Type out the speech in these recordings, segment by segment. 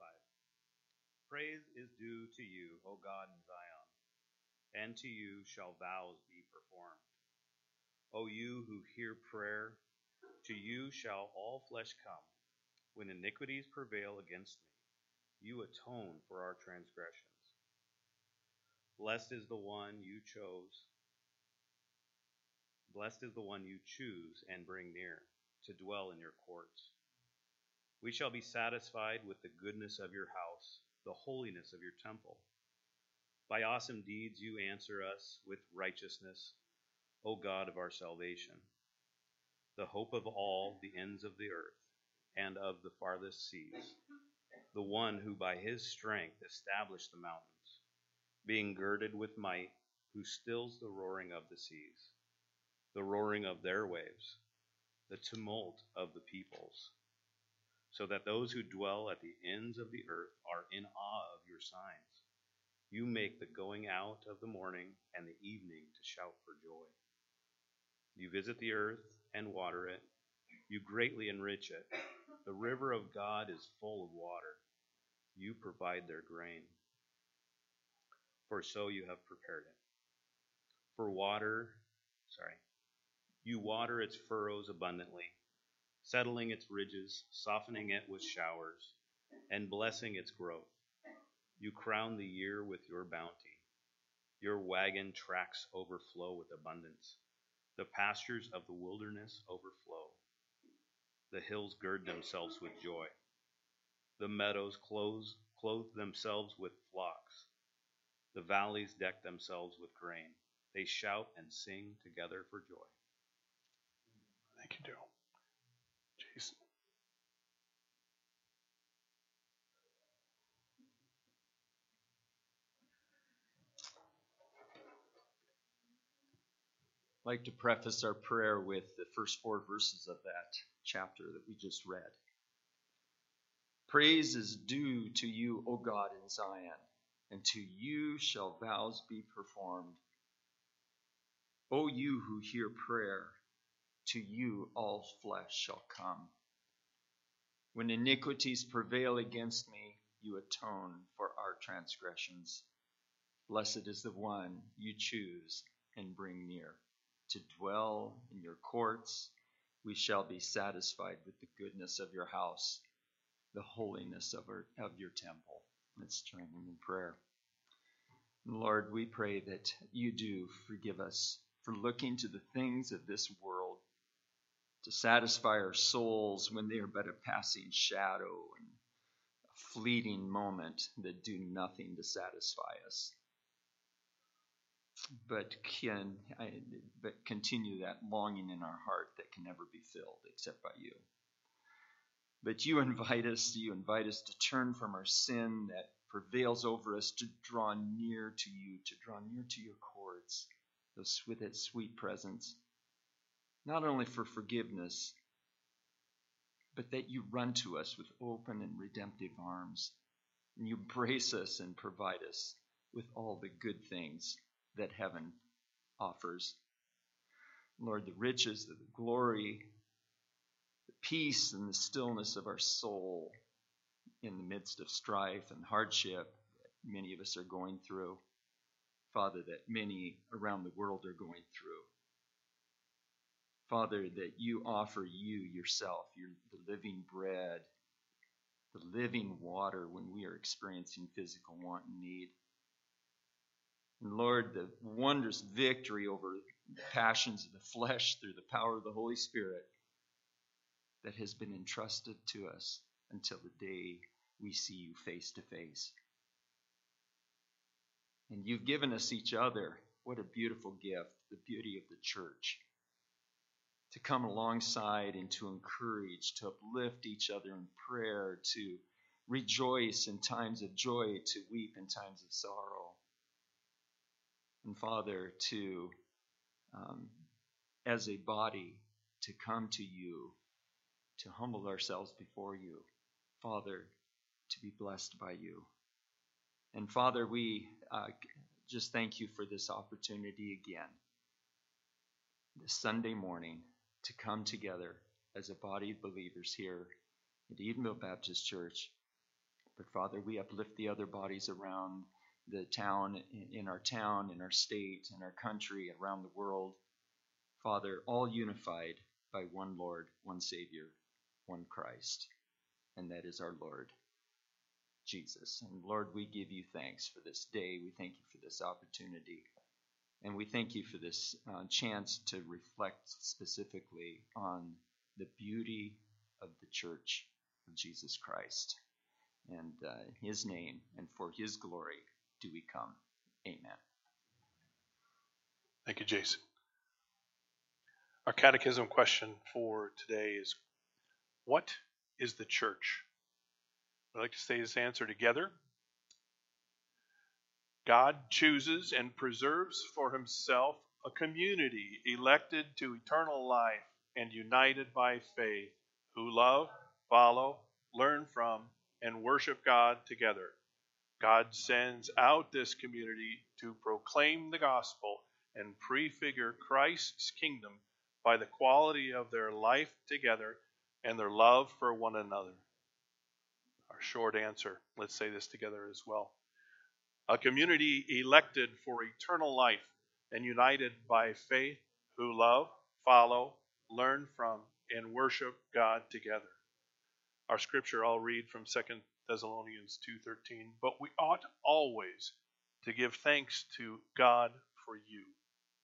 65. Praise is due to you, O God in Zion, and to you shall vows be performed. O you who hear prayer, to you shall all flesh come. When iniquities prevail against me, you atone for our transgressions. Blessed is the one you chose. Blessed is the one you choose and bring near to dwell in your courts. We shall be satisfied with the goodness of your house, the holiness of your temple. By awesome deeds you answer us with righteousness, O God of our salvation, the hope of all the ends of the earth and of the farthest seas, the one who by his strength established the mountains, being girded with might, who stills the roaring of the seas, the roaring of their waves, the tumult of the peoples so that those who dwell at the ends of the earth are in awe of your signs. You make the going out of the morning and the evening to shout for joy. You visit the earth and water it, you greatly enrich it. The river of God is full of water. You provide their grain. For so you have prepared it. For water, sorry, you water its furrows abundantly settling its ridges, softening it with showers, and blessing its growth. You crown the year with your bounty. Your wagon tracks overflow with abundance. The pastures of the wilderness overflow. The hills gird themselves with joy. The meadows clothe themselves with flocks. The valleys deck themselves with grain. They shout and sing together for joy. Thank you, Joe. I'd like to preface our prayer with the first four verses of that chapter that we just read. Praise is due to you, O God, in Zion, and to you shall vows be performed. O you who hear prayer, to you all flesh shall come. When iniquities prevail against me, you atone for our transgressions. Blessed is the one you choose and bring near. To dwell in your courts, we shall be satisfied with the goodness of your house, the holiness of, our, of your temple. Let's join in prayer. Lord, we pray that you do forgive us for looking to the things of this world to satisfy our souls when they are but a passing shadow and a fleeting moment that do nothing to satisfy us. But can but continue that longing in our heart that can never be filled except by you. But you invite us, you invite us to turn from our sin that prevails over us, to draw near to you, to draw near to your courts, with its sweet presence not only for forgiveness, but that you run to us with open and redemptive arms, and you embrace us and provide us with all the good things that heaven offers. Lord, the riches, the glory, the peace, and the stillness of our soul in the midst of strife and hardship that many of us are going through. Father, that many around the world are going through. Father, that you offer you yourself, you're the living bread, the living water when we are experiencing physical want and need. And Lord, the wondrous victory over the passions of the flesh through the power of the Holy Spirit that has been entrusted to us until the day we see you face to face. And you've given us each other. What a beautiful gift, the beauty of the church to come alongside and to encourage, to uplift each other in prayer, to rejoice in times of joy, to weep in times of sorrow. And Father, to, um, as a body, to come to you, to humble ourselves before you. Father, to be blessed by you. And Father, we uh, just thank you for this opportunity again, this Sunday morning to come together as a body of believers here at Edenville Baptist Church, But Father, we uplift the other bodies around the town, in our town, in our state, in our country, around the world. Father, all unified by one Lord, one Savior, one Christ, and that is our Lord, Jesus. And Lord, we give you thanks for this day. We thank you for this opportunity. And we thank you for this uh, chance to reflect specifically on the beauty of the church of Jesus Christ. And uh, his name and for his glory do we come. Amen. Thank you, Jason. Our catechism question for today is What is the church? I'd like to say this answer together. God chooses and preserves for himself a community elected to eternal life and united by faith, who love, follow, learn from, and worship God together. God sends out this community to proclaim the gospel and prefigure Christ's kingdom by the quality of their life together and their love for one another. Our short answer, let's say this together as well. A community elected for eternal life and united by faith who love, follow, learn from, and worship God together. Our scripture I'll read from 2 Thessalonians 2:13, but we ought always to give thanks to God for you,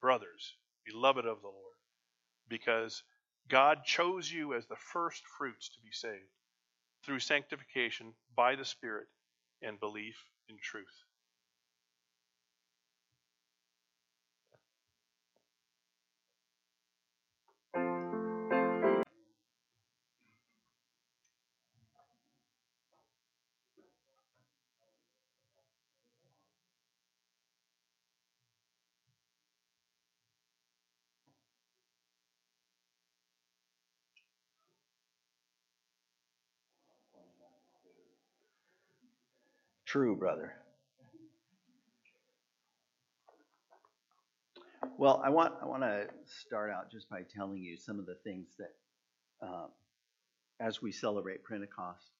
brothers, beloved of the Lord because God chose you as the first fruits to be saved through sanctification by the Spirit and belief in truth. True, brother. Well, I want I want to start out just by telling you some of the things that, um, as we celebrate Pentecost,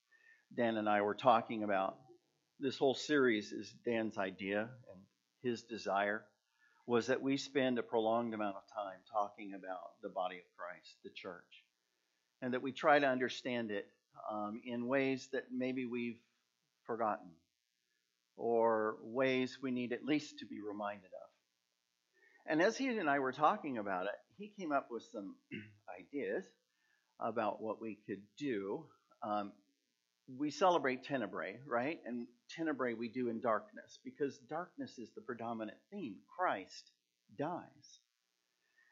Dan and I were talking about. This whole series is Dan's idea and his desire was that we spend a prolonged amount of time talking about the body of Christ, the church, and that we try to understand it um, in ways that maybe we've forgotten or ways we need at least to be reminded of. And as he and I were talking about it, he came up with some ideas about what we could do. Um, we celebrate Tenebrae, right? And Tenebrae we do in darkness because darkness is the predominant theme. Christ dies.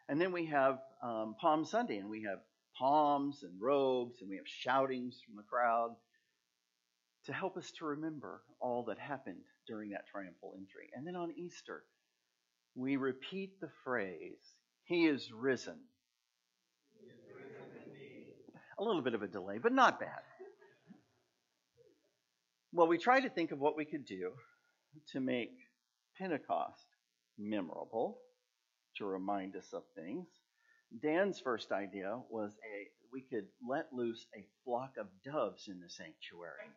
And then we have um, Palm Sunday, and we have palms and robes, and we have shoutings from the crowd to help us to remember all that happened during that triumphal entry. And then on Easter, we repeat the phrase, He is risen. a little bit of a delay, but not bad. Well, we try to think of what we could do to make Pentecost memorable, to remind us of things. Dan's first idea was a we could let loose a flock of doves in the sanctuary.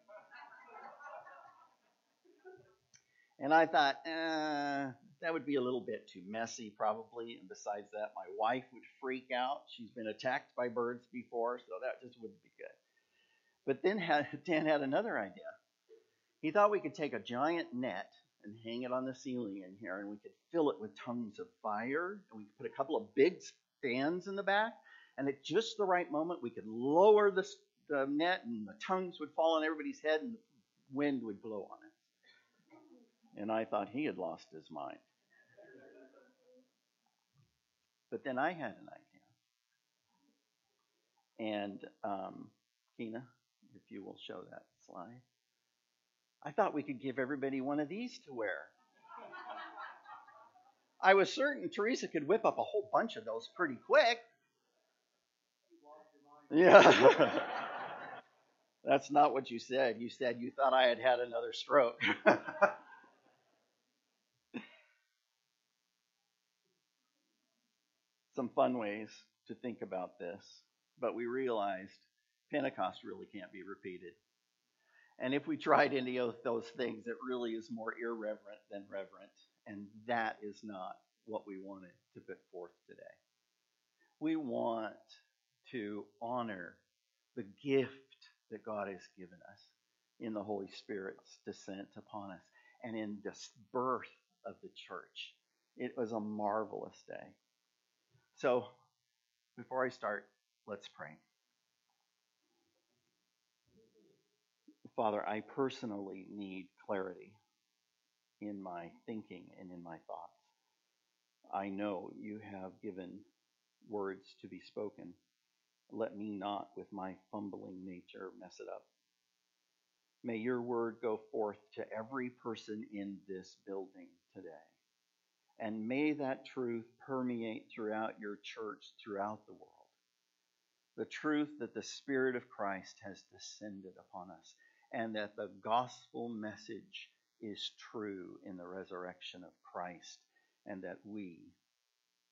And I thought, eh, that would be a little bit too messy, probably. And besides that, my wife would freak out. She's been attacked by birds before, so that just wouldn't be good. But then Dan had another idea. He thought we could take a giant net and hang it on the ceiling in here, and we could fill it with tongues of fire, and we could put a couple of big stands in the back, and at just the right moment, we could lower the, the net, and the tongues would fall on everybody's head, and the wind would blow on it and I thought he had lost his mind. But then I had an idea. And um, Kina, if you will show that slide, I thought we could give everybody one of these to wear. I was certain Teresa could whip up a whole bunch of those pretty quick. Yeah. That's not what you said. You said you thought I had had another stroke. some fun ways to think about this, but we realized Pentecost really can't be repeated. And if we tried any of those things, it really is more irreverent than reverent. And that is not what we wanted to put forth today. We want to honor the gift that God has given us in the Holy Spirit's descent upon us and in this birth of the church. It was a marvelous day. So, before I start, let's pray. Father, I personally need clarity in my thinking and in my thoughts. I know you have given words to be spoken. Let me not, with my fumbling nature, mess it up. May your word go forth to every person in this building today. And may that truth permeate throughout your church, throughout the world. The truth that the Spirit of Christ has descended upon us and that the gospel message is true in the resurrection of Christ, and that we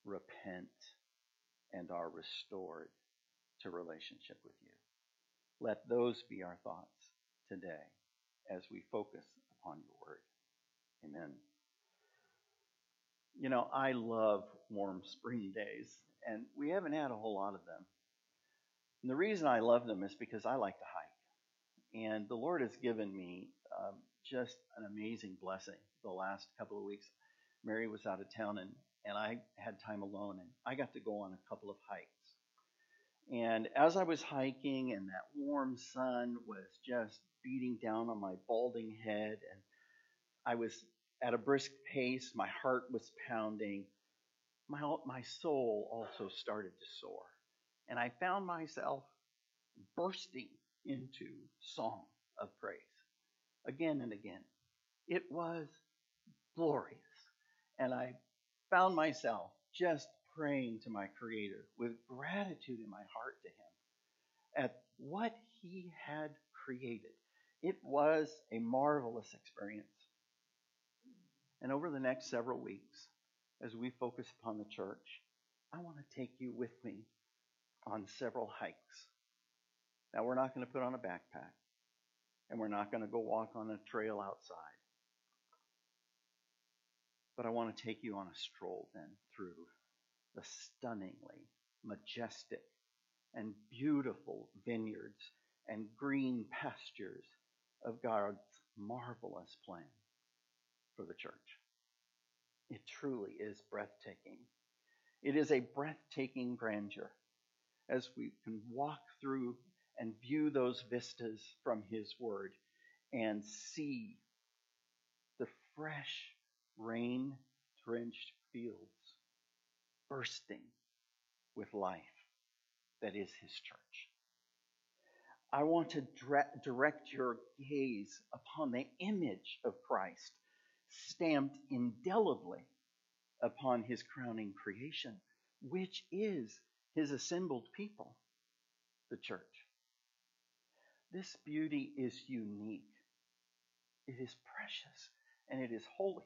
repent and are restored to relationship with you. Let those be our thoughts today as we focus upon your word. Amen. You know, I love warm spring days, and we haven't had a whole lot of them. And the reason I love them is because I like to hike. And the Lord has given me um, just an amazing blessing the last couple of weeks. Mary was out of town and, and I had time alone, and I got to go on a couple of hikes. And as I was hiking, and that warm sun was just beating down on my balding head, and I was at a brisk pace, my heart was pounding, my, my soul also started to soar. And I found myself bursting into song of praise again and again. It was glorious. And I found myself just praying to my Creator with gratitude in my heart to Him at what He had created. It was a marvelous experience. And over the next several weeks, as we focus upon the church, I want to take you with me on several hikes. Now, we're not going to put on a backpack, and we're not going to go walk on a trail outside. But I want to take you on a stroll then through the stunningly majestic and beautiful vineyards and green pastures of God's marvelous plan for the church. It truly is breathtaking. It is a breathtaking grandeur as we can walk through and view those vistas from His Word and see the fresh, rain drenched fields bursting with life that is His church. I want to direct your gaze upon the image of Christ stamped indelibly upon His crowning creation, which is His assembled people, the church. This beauty is unique, it is precious, and it is holy.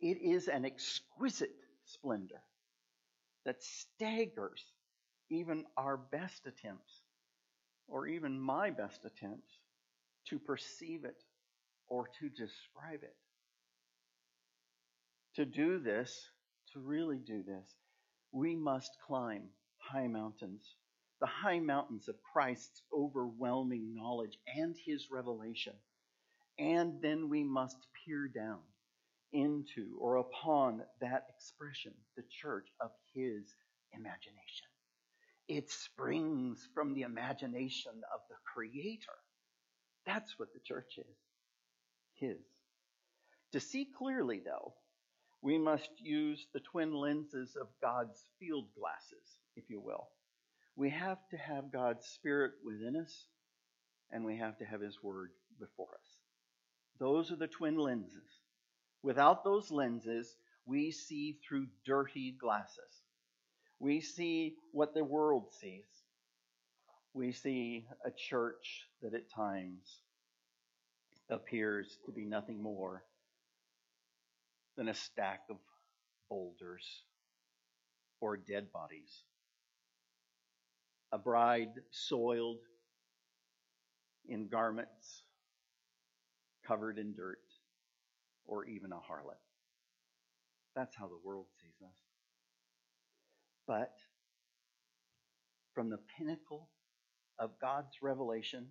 It is an exquisite splendor that staggers even our best attempts, or even my best attempts, to perceive it or to describe it. To do this, to really do this, we must climb high mountains the high mountains of Christ's overwhelming knowledge and his revelation. And then we must peer down into or upon that expression, the church of his imagination. It springs from the imagination of the Creator. That's what the church is his. To see clearly, though, we must use the twin lenses of God's field glasses, if you will we have to have God's Spirit within us, and we have to have His Word before us. Those are the twin lenses. Without those lenses, we see through dirty glasses. We see what the world sees. We see a church that at times appears to be nothing more than a stack of boulders or dead bodies a bride soiled in garments covered in dirt, or even a harlot. That's how the world sees us. But from the pinnacle of God's revelation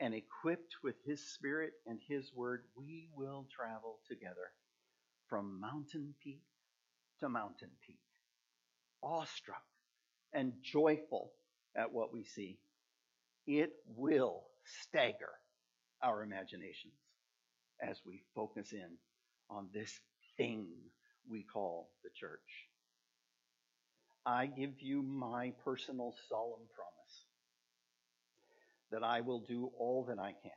and equipped with His Spirit and His Word, we will travel together from mountain peak to mountain peak, awestruck and joyful at what we see. It will stagger our imaginations as we focus in on this thing we call the church. I give you my personal solemn promise that I will do all that I can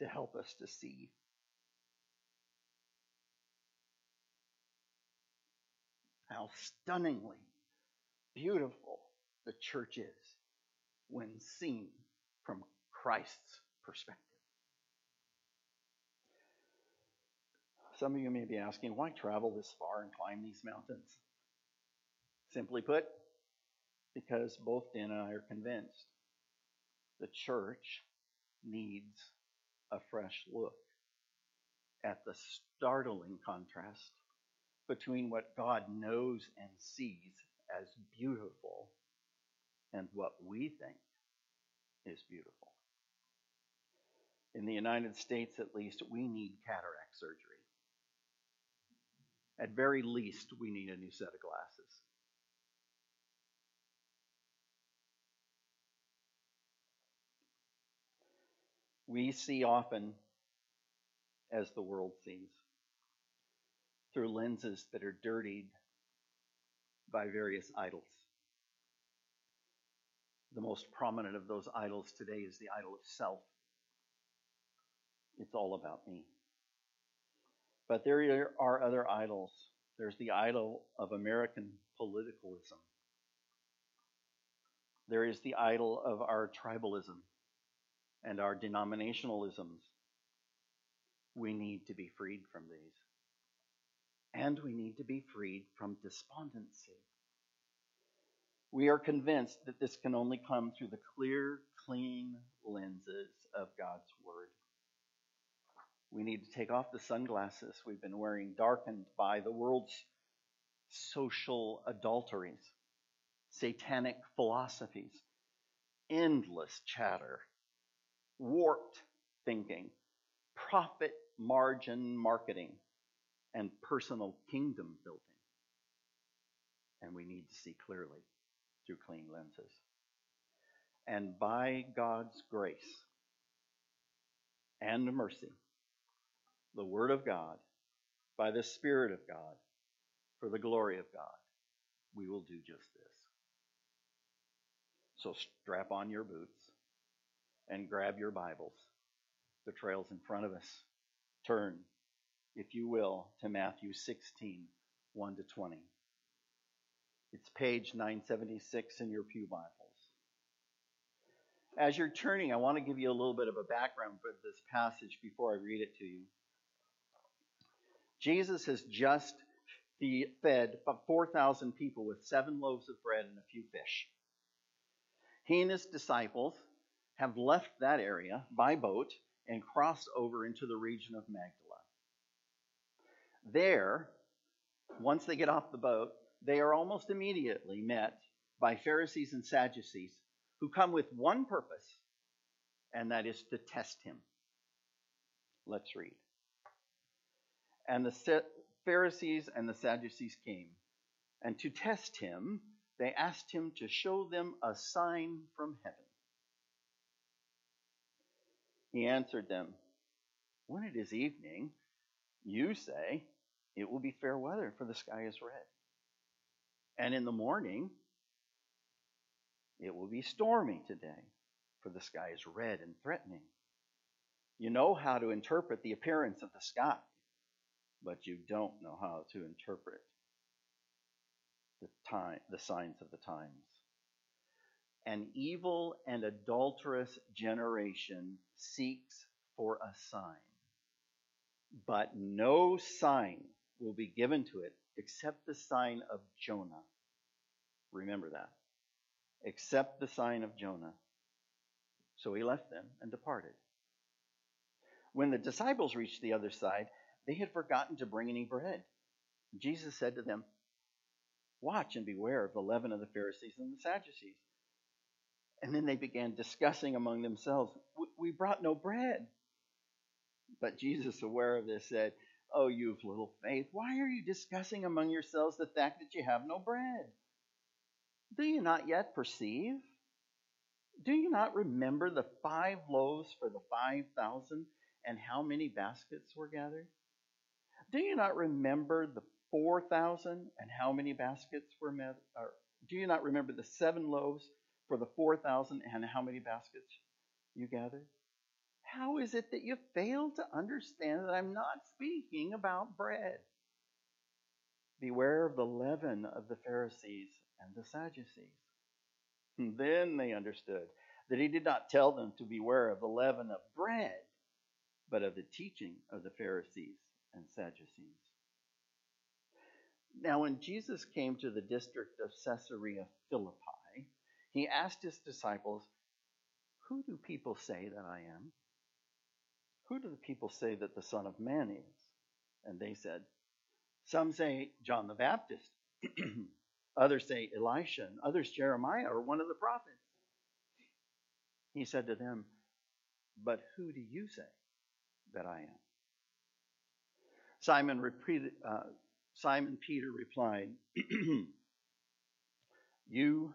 to help us to see how stunningly beautiful the church is when seen from Christ's perspective. Some of you may be asking, why travel this far and climb these mountains? Simply put, because both Dan and I are convinced the church needs a fresh look at the startling contrast between what God knows and sees as beautiful and what we think is beautiful. In the United States, at least, we need cataract surgery. At very least, we need a new set of glasses. We see often as the world sees through lenses that are dirtied by various idols. The most prominent of those idols today is the idol of self. It's all about me. But there are other idols. There's the idol of American politicalism. There is the idol of our tribalism and our denominationalisms. We need to be freed from these. And we need to be freed from despondency. We are convinced that this can only come through the clear, clean lenses of God's Word. We need to take off the sunglasses we've been wearing, darkened by the world's social adulteries, satanic philosophies, endless chatter, warped thinking, profit margin marketing, and personal kingdom building. And we need to see clearly through clean lenses. And by God's grace and mercy, the Word of God, by the Spirit of God, for the glory of God, we will do just this. So strap on your boots and grab your Bibles. The trail's in front of us. Turn, if you will, to Matthew 16, 1 to 20. It's page 976 in your Pew Bibles. As you're turning, I want to give you a little bit of a background for this passage before I read it to you. Jesus has just fed 4,000 people with seven loaves of bread and a few fish. He and his disciples have left that area by boat and crossed over into the region of Magdala. There, once they get off the boat, they are almost immediately met by Pharisees and Sadducees who come with one purpose, and that is to test him. Let's read. And the Pharisees and the Sadducees came, and to test him, they asked him to show them a sign from heaven. He answered them, When it is evening, you say, It will be fair weather, for the sky is red. And in the morning, it will be stormy today, for the sky is red and threatening. You know how to interpret the appearance of the sky, but you don't know how to interpret the time the signs of the times. An evil and adulterous generation seeks for a sign, but no sign will be given to it except the sign of Jonah. Remember that. Except the sign of Jonah. So he left them and departed. When the disciples reached the other side, they had forgotten to bring any bread. Jesus said to them, Watch and beware of the leaven of the Pharisees and the Sadducees. And then they began discussing among themselves, We brought no bread. But Jesus, aware of this, said, Oh, you of little faith, why are you discussing among yourselves the fact that you have no bread? Do you not yet perceive? Do you not remember the five loaves for the five thousand and how many baskets were gathered? Do you not remember the four thousand and how many baskets were met? Or do you not remember the seven loaves for the four thousand and how many baskets you gathered? How is it that you fail to understand that I'm not speaking about bread? Beware of the leaven of the Pharisees and the Sadducees. And then they understood that he did not tell them to beware of the leaven of bread, but of the teaching of the Pharisees and Sadducees. Now, when Jesus came to the district of Caesarea Philippi, he asked his disciples, Who do people say that I am? Who do the people say that the Son of Man is? And they said, Some say John the Baptist, others say Elijah, and others Jeremiah or one of the prophets. He said to them, But who do you say that I am? Simon, repeated, uh, Simon Peter replied, You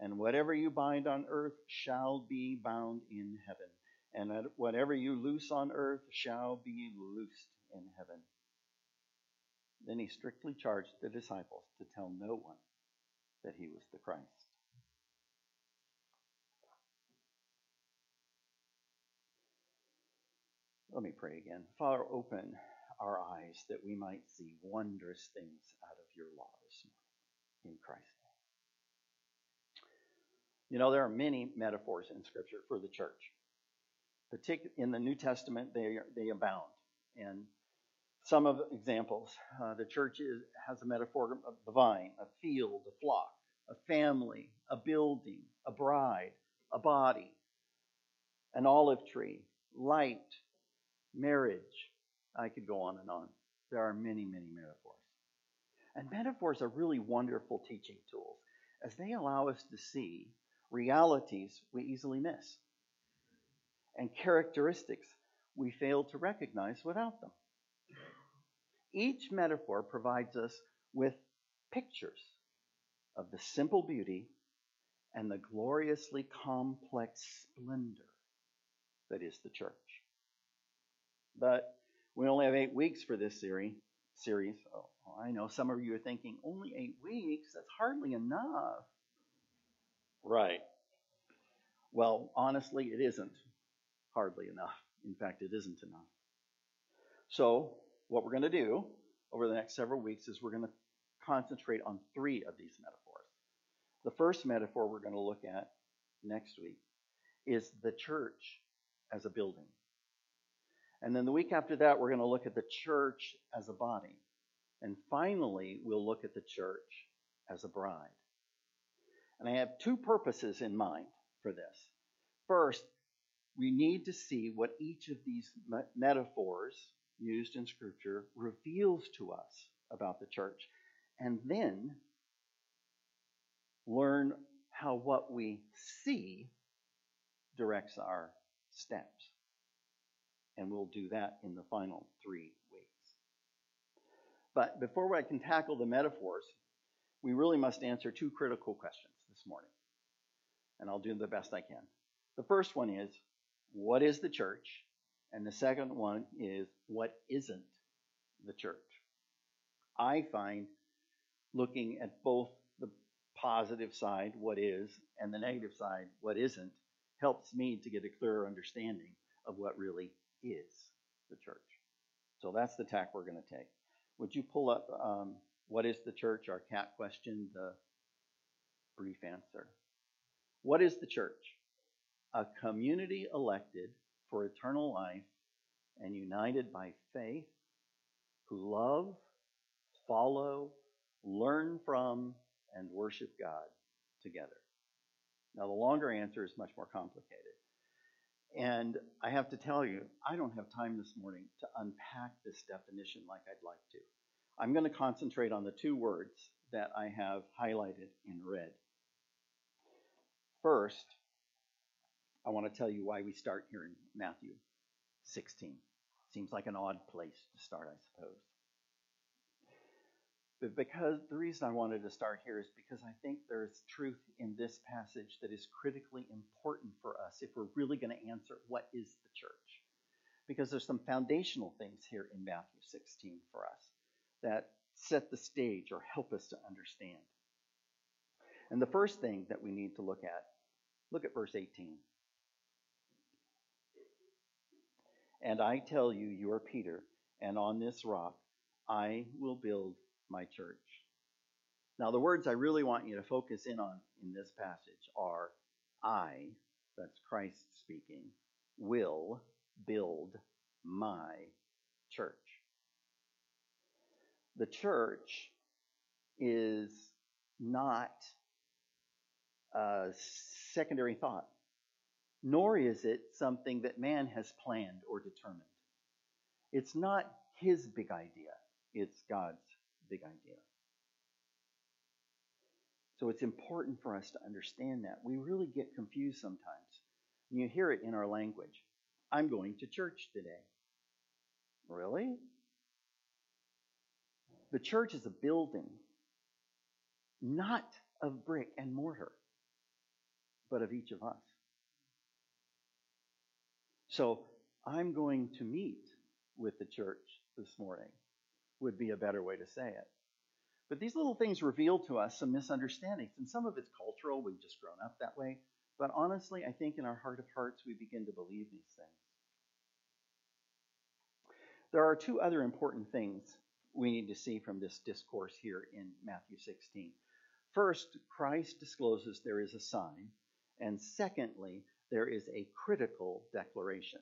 and whatever you bind on earth shall be bound in heaven and whatever you loose on earth shall be loosed in heaven. Then he strictly charged the disciples to tell no one that he was the Christ. Let me pray again. Father, open our eyes that we might see wondrous things out of your law this morning in Christ. You know, there are many metaphors in Scripture for the church in the New Testament, they, they abound. And some of the examples, uh, the church is, has a metaphor of the vine, a field, a flock, a family, a building, a bride, a body, an olive tree, light, marriage. I could go on and on. There are many, many metaphors. And metaphors are really wonderful teaching tools as they allow us to see realities we easily miss and characteristics we fail to recognize without them. Each metaphor provides us with pictures of the simple beauty and the gloriously complex splendor that is the church. But we only have eight weeks for this series. Series. Oh, I know some of you are thinking, only eight weeks? That's hardly enough. Right. Well, honestly, it isn't hardly enough. In fact, it isn't enough. So, what we're going to do over the next several weeks is we're going to concentrate on three of these metaphors. The first metaphor we're going to look at next week is the church as a building. And then the week after that, we're going to look at the church as a body. And finally, we'll look at the church as a bride. And I have two purposes in mind for this. First, we need to see what each of these metaphors used in Scripture reveals to us about the church, and then learn how what we see directs our steps. And we'll do that in the final three weeks. But before I can tackle the metaphors, we really must answer two critical questions morning. And I'll do the best I can. The first one is what is the church? And the second one is what isn't the church? I find looking at both the positive side, what is, and the negative side, what isn't, helps me to get a clearer understanding of what really is the church. So that's the tack we're going to take. Would you pull up um, what is the church? Our cat question, the brief answer. What is the church? A community elected for eternal life and united by faith, who love, follow, learn from, and worship God together. Now, the longer answer is much more complicated. And I have to tell you, I don't have time this morning to unpack this definition like I'd like to. I'm going to concentrate on the two words that I have highlighted in red. First, I want to tell you why we start here in Matthew 16. Seems like an odd place to start, I suppose. But because the reason I wanted to start here is because I think there's truth in this passage that is critically important for us if we're really going to answer what is the church. Because there's some foundational things here in Matthew 16 for us that set the stage or help us to understand. And the first thing that we need to look at, look at verse 18. And I tell you, you are Peter, and on this rock I will build my church. Now, the words I really want you to focus in on in this passage are I, that's Christ speaking, will build my church. The church is not a secondary thought, nor is it something that man has planned or determined. It's not his big idea, it's God's big idea. So it's important for us to understand that. We really get confused sometimes. And you hear it in our language. I'm going to church today. Really? The church is a building, not of brick and mortar, but of each of us. So I'm going to meet with the church this morning would be a better way to say it. But these little things reveal to us some misunderstandings, and some of it's cultural. We've just grown up that way. But honestly, I think in our heart of hearts, we begin to believe these things. There are two other important things we need to see from this discourse here in Matthew 16. First, Christ discloses there is a sign, and secondly, there is a critical declaration.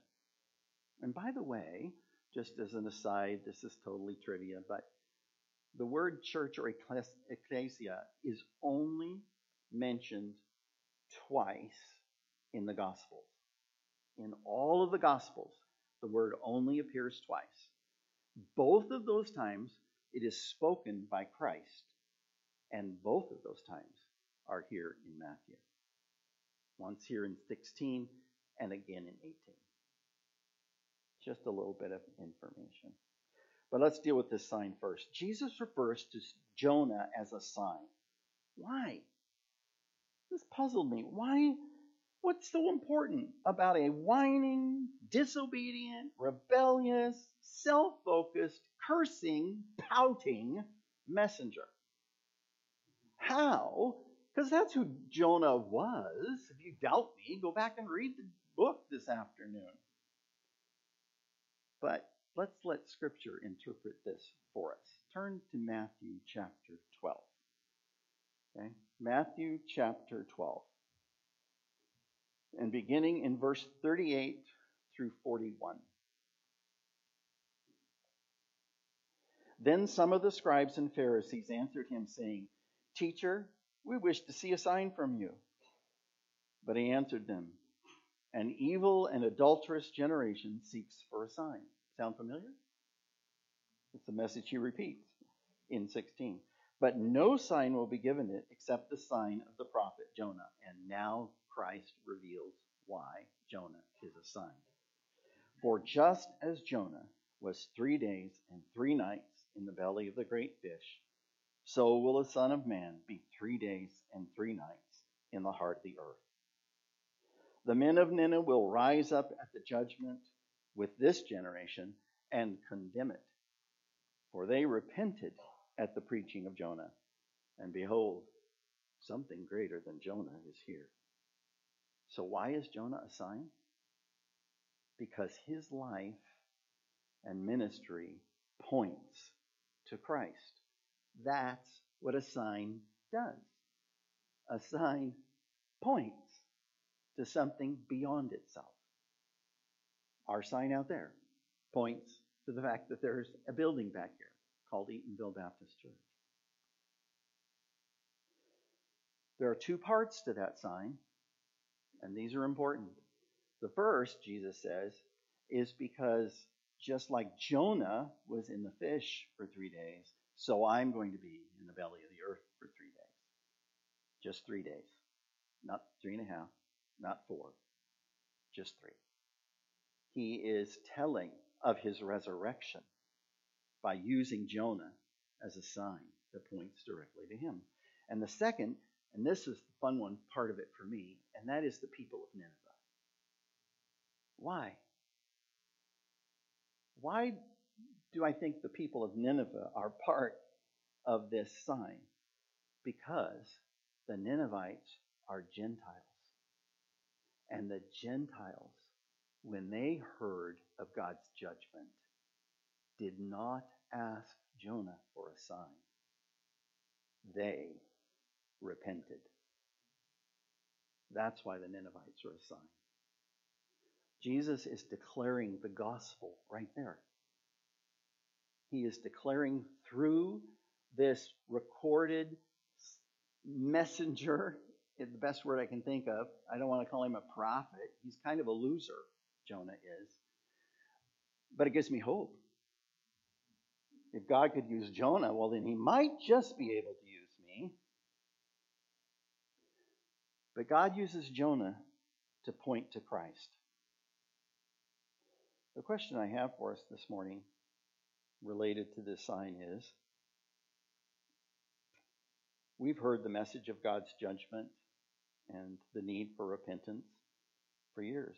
And by the way, just as an aside, this is totally trivia, but the word church or ecclesia is only mentioned twice in the Gospels. In all of the Gospels, the word only appears twice. Both of those times, it is spoken by Christ, and both of those times are here in Matthew. Once here in 16, and again in 18. Just a little bit of information. But let's deal with this sign first. Jesus refers to Jonah as a sign. Why? This puzzled me. Why? What's so important about a whining, disobedient, rebellious, self focused, cursing, pouting messenger? How? Because that's who Jonah was. If you doubt me, go back and read the book this afternoon. But let's let Scripture interpret this for us. Turn to Matthew chapter 12. Okay? Matthew chapter 12. And beginning in verse 38 through 41. Then some of the scribes and Pharisees answered him, saying, Teacher, we wish to see a sign from you. But he answered them, an evil and adulterous generation seeks for a sign. Sound familiar? It's the message he repeats in 16. But no sign will be given it except the sign of the prophet Jonah. And now Christ reveals why Jonah is a sign. For just as Jonah was three days and three nights in the belly of the great fish, so will the Son of Man be three days and three nights in the heart of the earth. The men of Nineveh will rise up at the judgment with this generation and condemn it. For they repented at the preaching of Jonah. And behold, something greater than Jonah is here. So, why is Jonah a sign? Because his life and ministry points to Christ. That's what a sign does. A sign points to something beyond itself. Our sign out there points to the fact that there's a building back here called Eatonville Baptist Church. There are two parts to that sign, and these are important. The first, Jesus says, is because just like Jonah was in the fish for three days, so I'm going to be in the belly of the earth for three days. Just three days. Not three and a half, not four, just three. He is telling of his resurrection by using Jonah as a sign that points directly to him. And the second, and this is the fun one part of it for me, and that is the people of Nineveh. Why? Why do I think the people of Nineveh are part of this sign? Because the Ninevites are Gentiles. And the Gentiles, when they heard of God's judgment, did not ask Jonah for a sign. They repented. That's why the Ninevites are a sign. Jesus is declaring the gospel right there. He is declaring through this recorded messenger, the best word I can think of. I don't want to call him a prophet. He's kind of a loser, Jonah is. But it gives me hope. If God could use Jonah, well, then he might just be able to use me. But God uses Jonah to point to Christ. The question I have for us this morning related to this sign is we've heard the message of God's judgment and the need for repentance for years.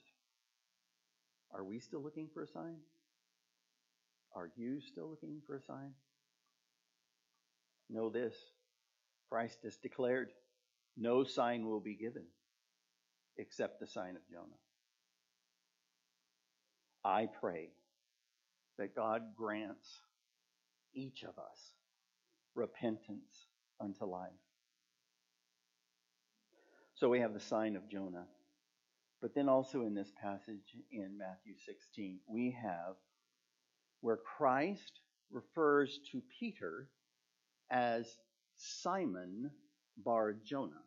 Are we still looking for a sign? Are you still looking for a sign? Know this Christ has declared no sign will be given except the sign of Jonah. I pray that God grants each of us repentance unto life. So we have the sign of Jonah. But then also in this passage in Matthew 16, we have where Christ refers to Peter as Simon Bar Jonah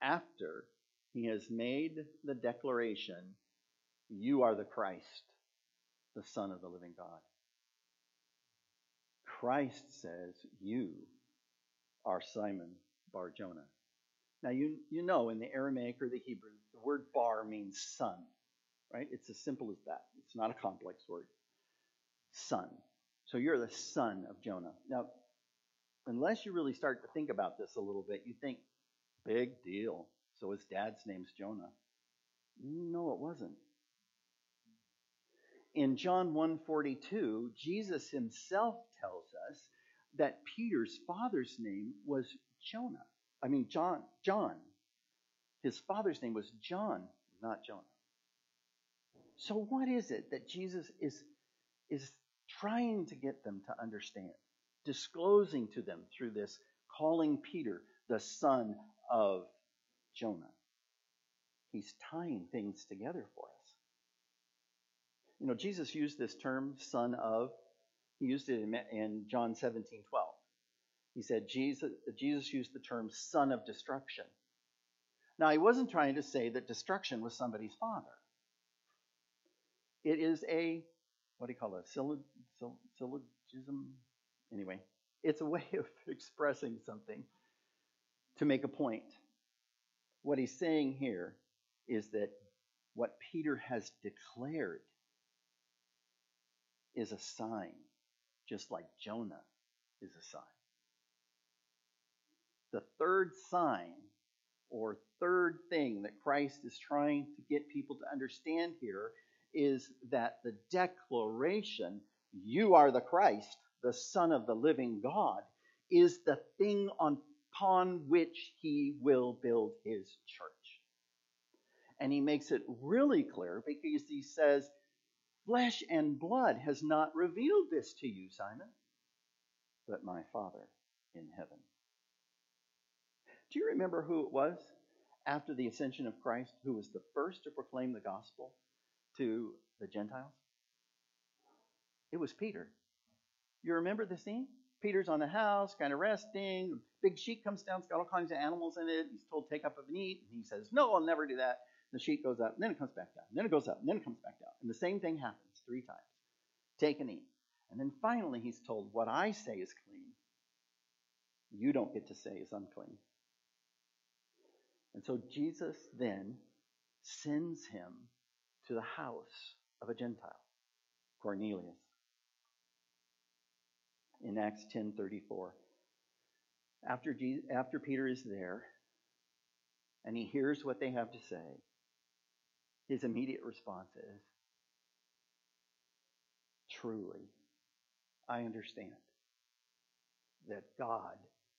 after he has made the declaration, You are the Christ, the Son of the living God. Christ says, You are Simon Bar Jonah. Now, you, you know in the Aramaic or the Hebrew, the word bar means son, right? It's as simple as that. It's not a complex word. Son. So you're the son of Jonah. Now, unless you really start to think about this a little bit, you think, big deal. So his dad's name's Jonah. No, it wasn't. In John 1:42, Jesus himself tells us that Peter's father's name was Jonah. I mean John, John. His father's name was John, not Jonah. So what is it that Jesus is is trying to get them to understand, disclosing to them through this calling Peter the son of Jonah? He's tying things together for us. You know, Jesus used this term, son of, he used it in, in John 17 12. He said Jesus, Jesus used the term son of destruction. Now, he wasn't trying to say that destruction was somebody's father. It is a, what do you call it, syllogism? Anyway, it's a way of expressing something to make a point. What he's saying here is that what Peter has declared is a sign, just like Jonah is a sign. The third sign or third thing that Christ is trying to get people to understand here is that the declaration, you are the Christ, the Son of the living God, is the thing on, upon which he will build his church. And he makes it really clear because he says, Flesh and blood has not revealed this to you, Simon, but my Father in heaven. Do you remember who it was after the ascension of Christ who was the first to proclaim the gospel to the Gentiles? It was Peter. You remember the scene? Peter's on the house, kind of resting. Big sheet comes down, it's got all kinds of animals in it. He's told, take up and eat. And he says, No, I'll never do that. The sheet goes up, and then it comes back down. And then it goes up, and then it comes back down. And the same thing happens three times. Take and eat. And then finally he's told, What I say is clean, you don't get to say is unclean. And so Jesus then sends him to the house of a Gentile, Cornelius. In Acts 10:34. After, Jesus, after Peter is there and he hears what they have to say, his immediate response is, Truly, I understand that God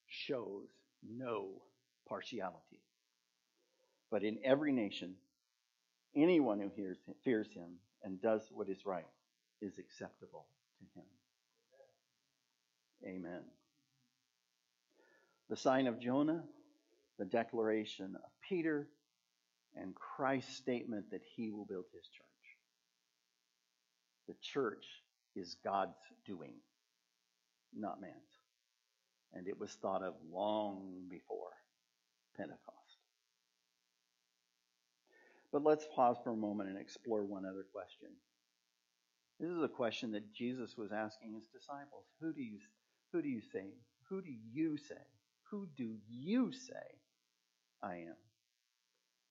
shows no partiality. But in every nation, anyone who hears, fears him and does what is right is acceptable to him. Amen. The sign of Jonah, the declaration of Peter, and Christ's statement that he will build his church. The church is God's doing, not man's. And it was thought of long before Pentecost. But let's pause for a moment and explore one other question. This is a question that Jesus was asking his disciples. Who do you who do you say? Who do you say? Who do you say I am?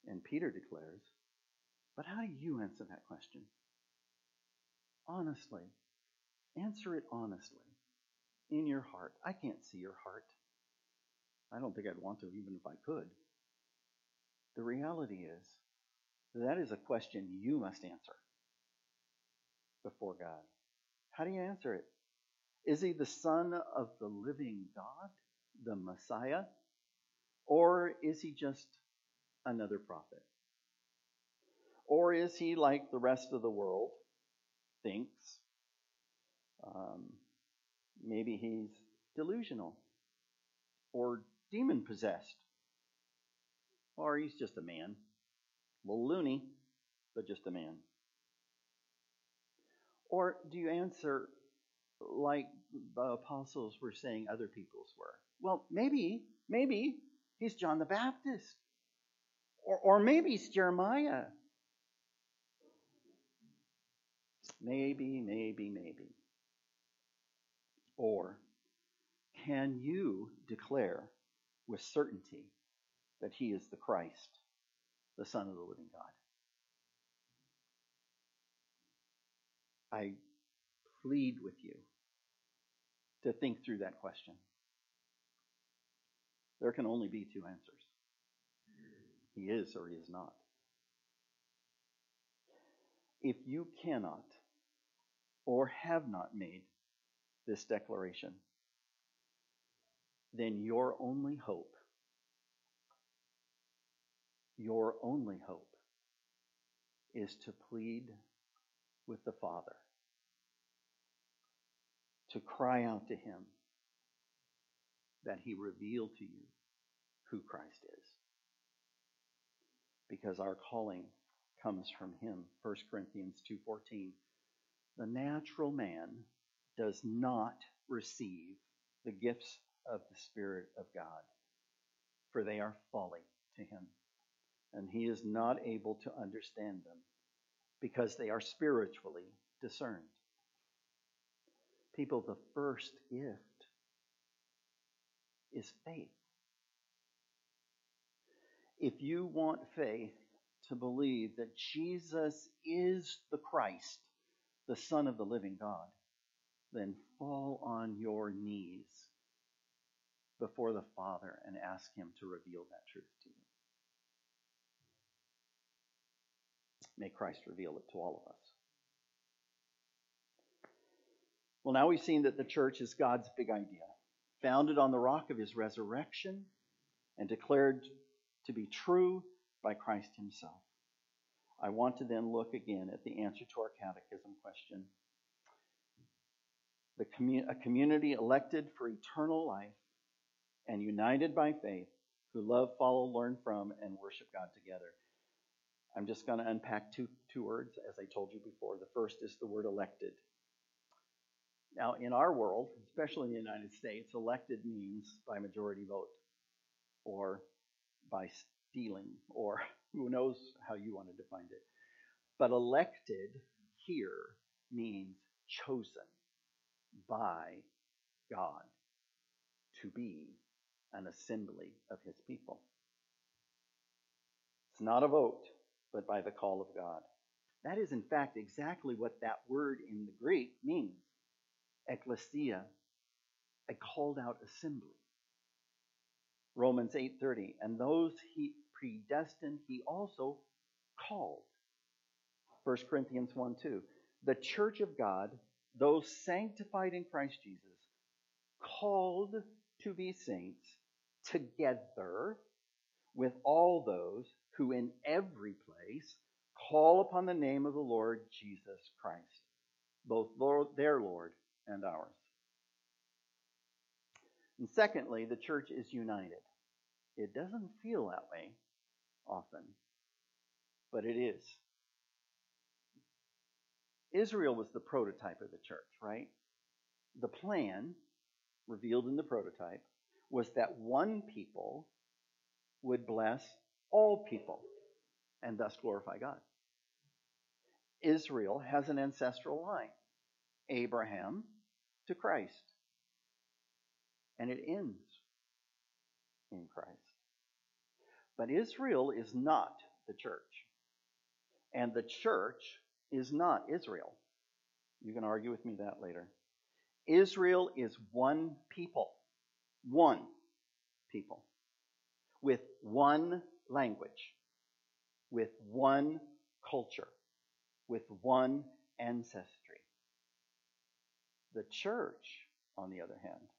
And Peter declares, But how do you answer that question? Honestly. Answer it honestly. In your heart. I can't see your heart. I don't think I'd want to, even if I could. The reality is, that is a question you must answer before God. How do you answer it? Is he the Son of the living God, the Messiah? Or is he just another prophet? Or is he like the rest of the world thinks? Um, maybe he's delusional or demon possessed. Or he's just a man. A little loony, but just a man. Or do you answer like the apostles were saying other people's were? Well, maybe, maybe he's John the Baptist. Or, or maybe it's Jeremiah. Maybe, maybe, maybe. Or can you declare with certainty that he is the Christ, the Son of the living God? I plead with you to think through that question. There can only be two answers He is or He is not. If you cannot or have not made this declaration, then your only hope, your only hope is to plead with the Father, to cry out to Him that He reveal to you who Christ is. Because our calling comes from Him. 1 Corinthians 2.14 The natural man does not receive the gifts of the Spirit of God, for they are folly to him, and he is not able to understand them because they are spiritually discerned. People, the first gift is faith. If you want faith to believe that Jesus is the Christ, the Son of the living God, then fall on your knees before the Father and ask Him to reveal that truth to you. May Christ reveal it to all of us. Well, now we've seen that the church is God's big idea, founded on the rock of His resurrection and declared to be true by Christ Himself. I want to then look again at the answer to our catechism question. The commu- a community elected for eternal life and united by faith, who love, follow, learn from, and worship God together. I'm just going to unpack two, two words, as I told you before. The first is the word elected. Now, in our world, especially in the United States, elected means by majority vote or by stealing, or who knows how you want to define it. But elected here means chosen by God to be an assembly of his people. It's not a vote, but by the call of God. That is, in fact, exactly what that word in the Greek means. Ecclesia, a called out assembly. Romans 8:30, and those he predestined, he also called. 1 Corinthians 1 2. The church of God, those sanctified in Christ Jesus, called to be saints, together with all those who in every place call upon the name of the Lord Jesus Christ, both Lord, their Lord and ours. And secondly, the church is united. It doesn't feel that way often, but it is. Israel was the prototype of the church, right? The plan revealed in the prototype was that one people would bless all people and thus glorify God. Israel has an ancestral line Abraham to Christ. And it ends in Christ. But Israel is not the church. And the church is not Israel. You can argue with me that later. Israel is one people. One people. With one language. With one culture. With one ancestry. The church, on the other hand,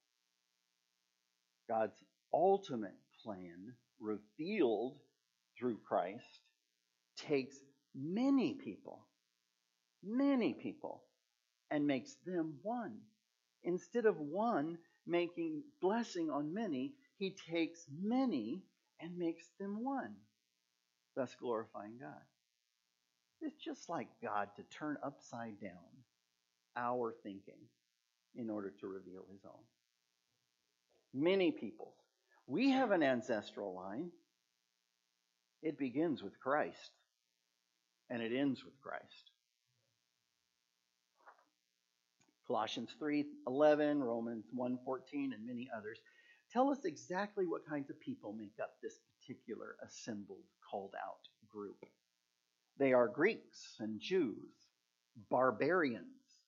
God's ultimate plan revealed through Christ takes many people, many people, and makes them one. Instead of one making blessing on many, he takes many and makes them one, thus glorifying God. It's just like God to turn upside down our thinking in order to reveal his own. Many peoples. We have an ancestral line. It begins with Christ and it ends with Christ. Colossians 3:11, Romans 1:14 and many others tell us exactly what kinds of people make up this particular assembled called out group. They are Greeks and Jews, barbarians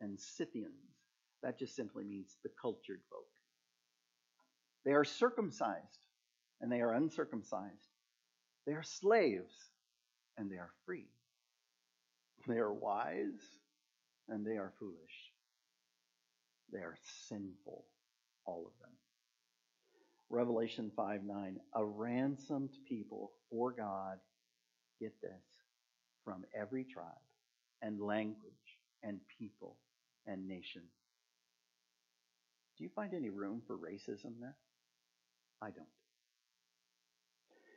and Scythians. That just simply means the cultured folk. They are circumcised and they are uncircumcised. They are slaves and they are free. They are wise and they are foolish. They are sinful, all of them. Revelation 5 9, a ransomed people for God, get this, from every tribe and language and people and nation. Do you find any room for racism there? I don't.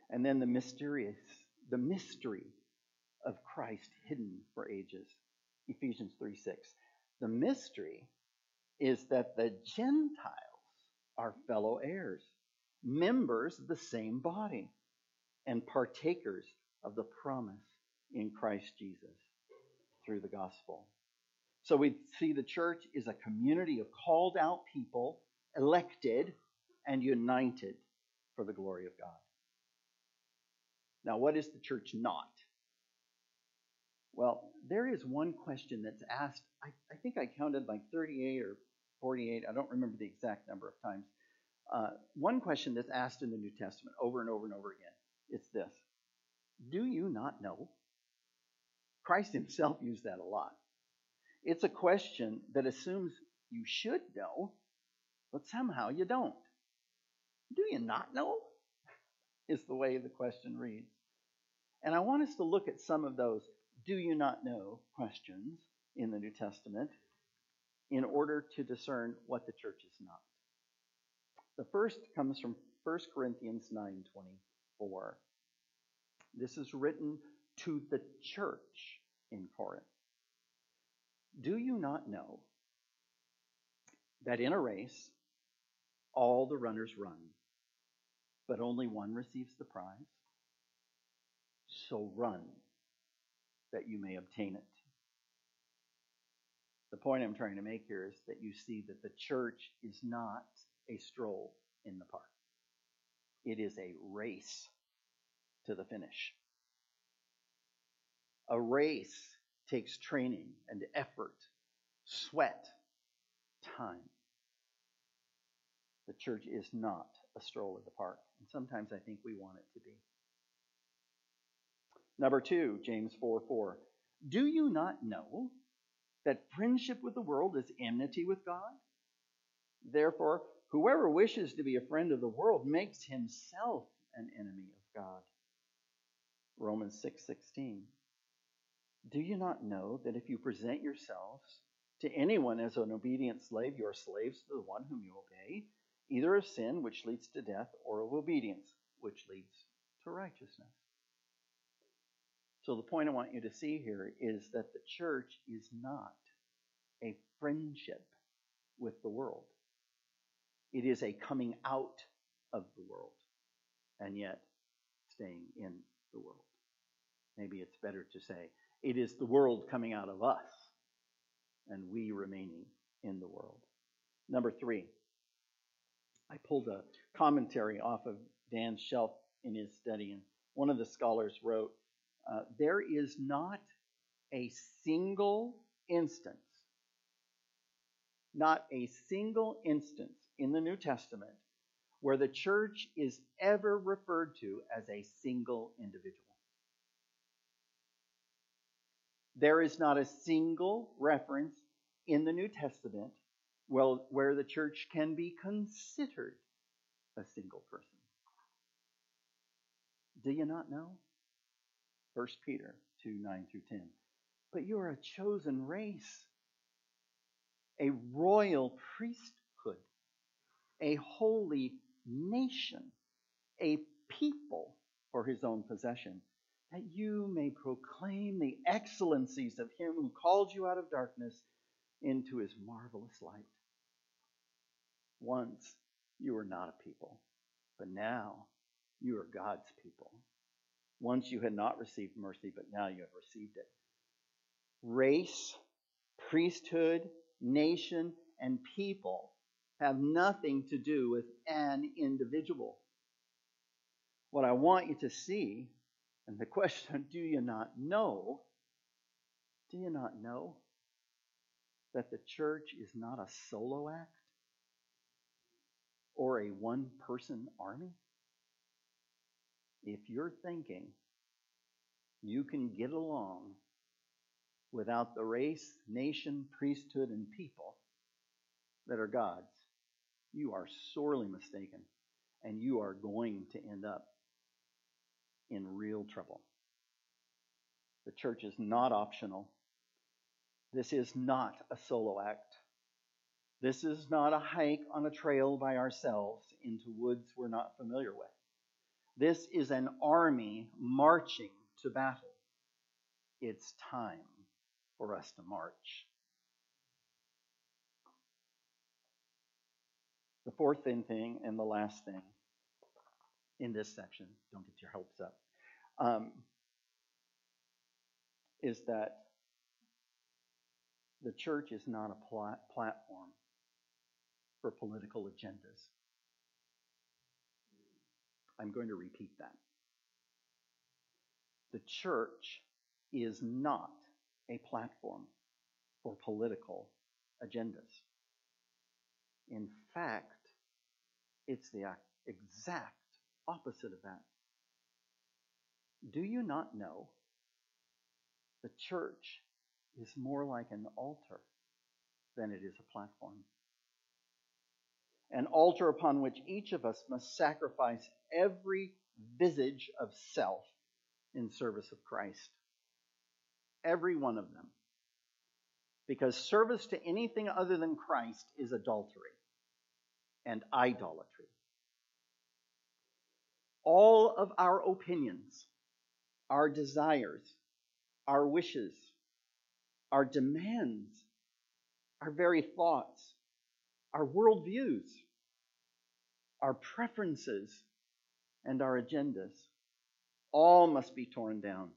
And then the mysterious, the mystery of Christ hidden for ages. Ephesians 3 6. The mystery is that the Gentiles are fellow heirs, members of the same body, and partakers of the promise in Christ Jesus through the gospel. So we see the church is a community of called out people, elected and united for the glory of God. Now, what is the church not? Well, there is one question that's asked, I, I think I counted like 38 or 48, I don't remember the exact number of times. Uh, one question that's asked in the New Testament over and over and over again. It's this Do you not know? Christ himself used that a lot. It's a question that assumes you should know, but somehow you don't. Do you not know? Is the way the question reads. And I want us to look at some of those do you not know questions in the New Testament in order to discern what the church is not. The first comes from 1 Corinthians 9:24. This is written to the church in Corinth. Do you not know that in a race all the runners run, but only one receives the prize? So run that you may obtain it. The point I'm trying to make here is that you see that the church is not a stroll in the park. It is a race to the finish. A race takes training and effort, sweat, time. The church is not a stroll in the park. And sometimes I think we want it to be. Number two, James 4 4. Do you not know that friendship with the world is enmity with God? Therefore, whoever wishes to be a friend of the world makes himself an enemy of God. Romans 6:16. Do you not know that if you present yourselves to anyone as an obedient slave, you are slaves to the one whom you obey, either of sin, which leads to death, or of obedience, which leads to righteousness? So, the point I want you to see here is that the church is not a friendship with the world, it is a coming out of the world and yet staying in the world. Maybe it's better to say it is the world coming out of us and we remaining in the world. Number three, I pulled a commentary off of Dan's shelf in his study, and one of the scholars wrote uh, There is not a single instance, not a single instance in the New Testament where the church is ever referred to as a single individual. There is not a single reference in the New Testament well, where the church can be considered a single person. Do you not know? 1 Peter 2 9 through 10. But you are a chosen race, a royal priesthood, a holy nation, a people for his own possession, that you may proclaim the excellencies of him who called you out of darkness into his marvelous light. Once you were not a people, but now you are God's people. Once you had not received mercy, but now you have received it. Race, priesthood, nation, and people have nothing to do with an individual. What I want you to see, and the question, do you not know? Do you not know that the church is not a solo act or a one person army? If you're thinking you can get along without the race, nation, priesthood, and people that are God's, you are sorely mistaken, and you are going to end up in real trouble. The church is not optional. This is not a solo act. This is not a hike on a trail by ourselves into woods we're not familiar with. This is an army marching to battle. It's time for us to march. The fourth thing and the last thing in this section, don't get your hopes up, um, is that the church is not a plat- platform for political agendas. I'm going to repeat that. The church is not a platform for political agendas. In fact, it's the exact opposite of that. Do you not know the church is more like an altar than it is a platform? An altar upon which each of us must sacrifice every visage of self in service of Christ. Every one of them. Because service to anything other than Christ is adultery and idolatry. All of our opinions, our desires, our wishes, our demands, our very thoughts, our worldviews, our preferences, and our agendas all must be torn down.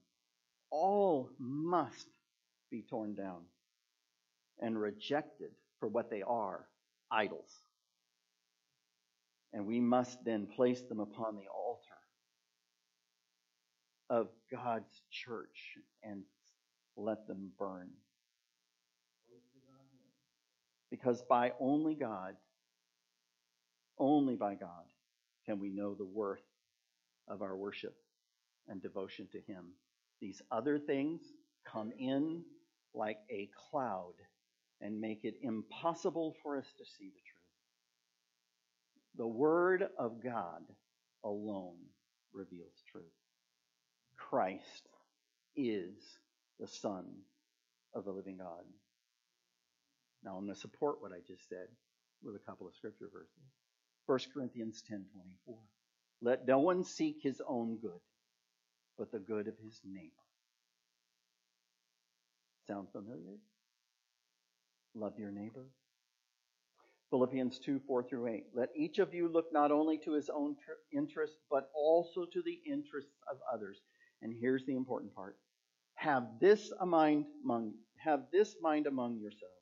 All must be torn down and rejected for what they are idols. And we must then place them upon the altar of God's church and let them burn. Because by only God, only by God, can we know the worth of our worship and devotion to Him. These other things come in like a cloud and make it impossible for us to see the truth. The Word of God alone reveals truth. Christ is the Son of the living God. Now I'm going to support what I just said with a couple of scripture verses. 1 Corinthians 10:24. Let no one seek his own good, but the good of his neighbor. Sound familiar? Love your neighbor. Philippians 2 4 through 8. Let each of you look not only to his own interest, but also to the interests of others. And here's the important part have this mind among have this mind among yourselves,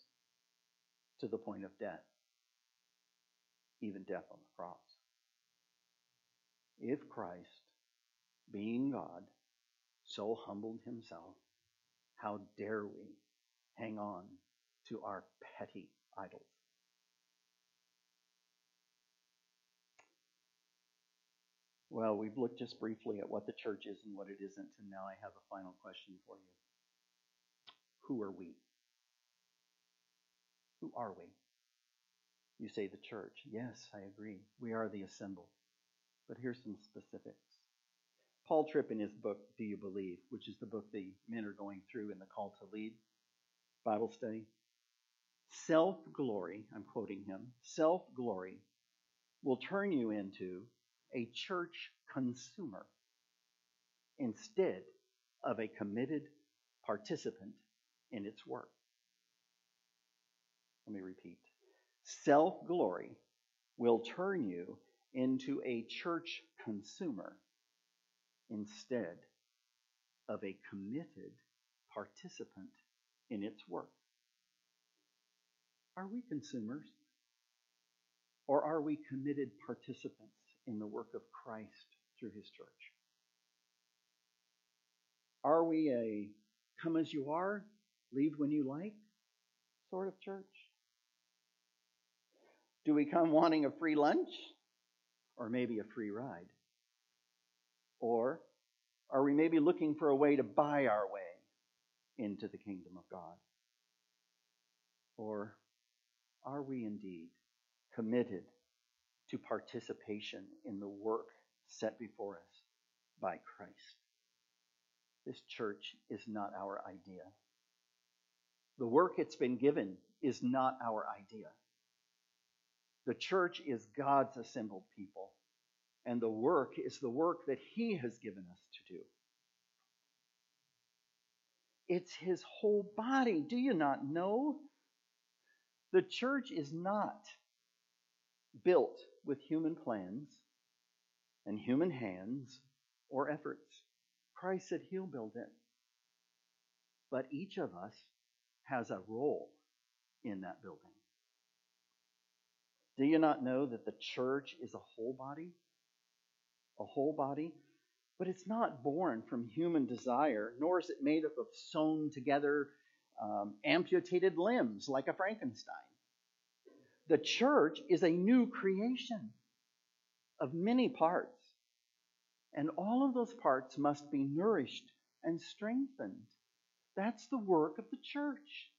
to the point of death, even death on the cross. If Christ, being God, so humbled himself, how dare we hang on to our petty idols? Well, we've looked just briefly at what the church is and what it isn't, and now I have a final question for you. Who are we? Who are we? You say the church. Yes, I agree. We are the assembled. But here's some specifics. Paul Tripp, in his book, Do You Believe, which is the book the men are going through in the Call to Lead Bible study, self glory, I'm quoting him, self glory will turn you into a church consumer instead of a committed participant in its work. Let me repeat. Self glory will turn you into a church consumer instead of a committed participant in its work. Are we consumers? Or are we committed participants in the work of Christ through his church? Are we a come as you are, leave when you like sort of church? Do we come wanting a free lunch or maybe a free ride? Or are we maybe looking for a way to buy our way into the kingdom of God? Or are we indeed committed to participation in the work set before us by Christ? This church is not our idea. The work it's been given is not our idea. The church is God's assembled people, and the work is the work that He has given us to do. It's His whole body. Do you not know? The church is not built with human plans and human hands or efforts. Christ said He'll build it. But each of us has a role in that building. Do you not know that the church is a whole body? A whole body? But it's not born from human desire, nor is it made up of sewn together, um, amputated limbs like a Frankenstein. The church is a new creation of many parts, and all of those parts must be nourished and strengthened. That's the work of the church.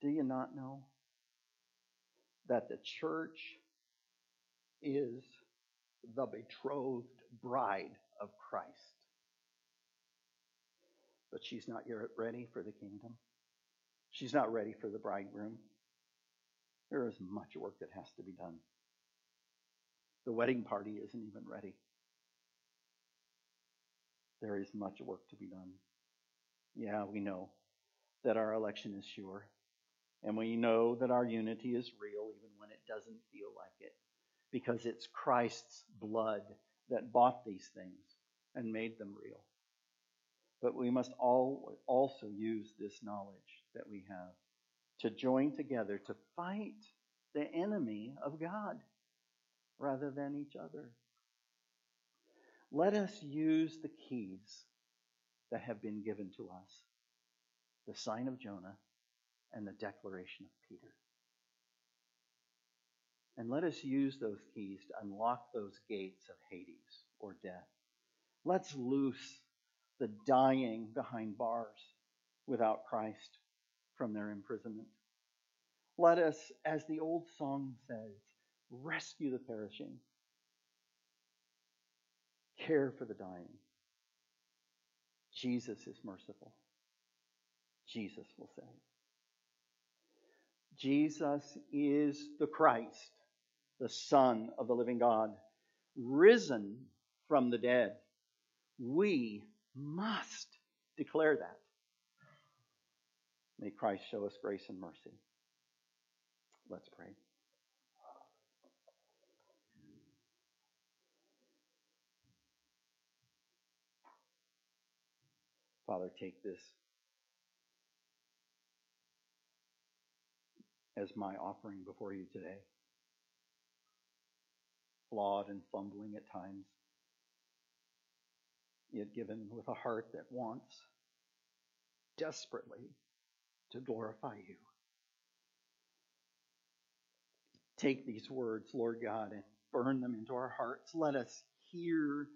Do you not know that the church is the betrothed bride of Christ? But she's not yet ready for the kingdom. She's not ready for the bridegroom. There is much work that has to be done. The wedding party isn't even ready. There is much work to be done. Yeah, we know that our election is sure. And we know that our unity is real even when it doesn't feel like it. Because it's Christ's blood that bought these things and made them real. But we must all also use this knowledge that we have to join together to fight the enemy of God rather than each other. Let us use the keys that have been given to us the sign of Jonah and the declaration of Peter. And let us use those keys to unlock those gates of Hades or death. Let's loose the dying behind bars without Christ from their imprisonment. Let us, as the old song says, rescue the perishing, care for the dying. Jesus is merciful. Jesus will save. Jesus is the Christ, the Son of the living God, risen from the dead. We must declare that. May Christ show us grace and mercy. Let's pray. Father, take this as my offering before you today. Flawed and fumbling at times, yet given with a heart that wants desperately to glorify you. Take these words, Lord God, and burn them into our hearts. Let us hear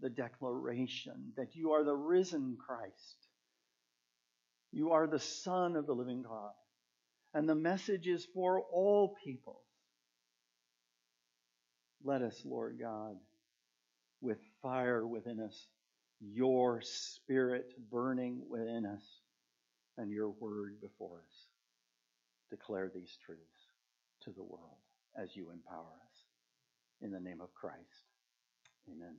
the declaration that you are the risen Christ. You are the Son of the living God. And the message is for all peoples. Let us, Lord God, with fire within us, your spirit burning within us, and your word before us, declare these truths to the world as you empower us. In the name of Christ. Amen.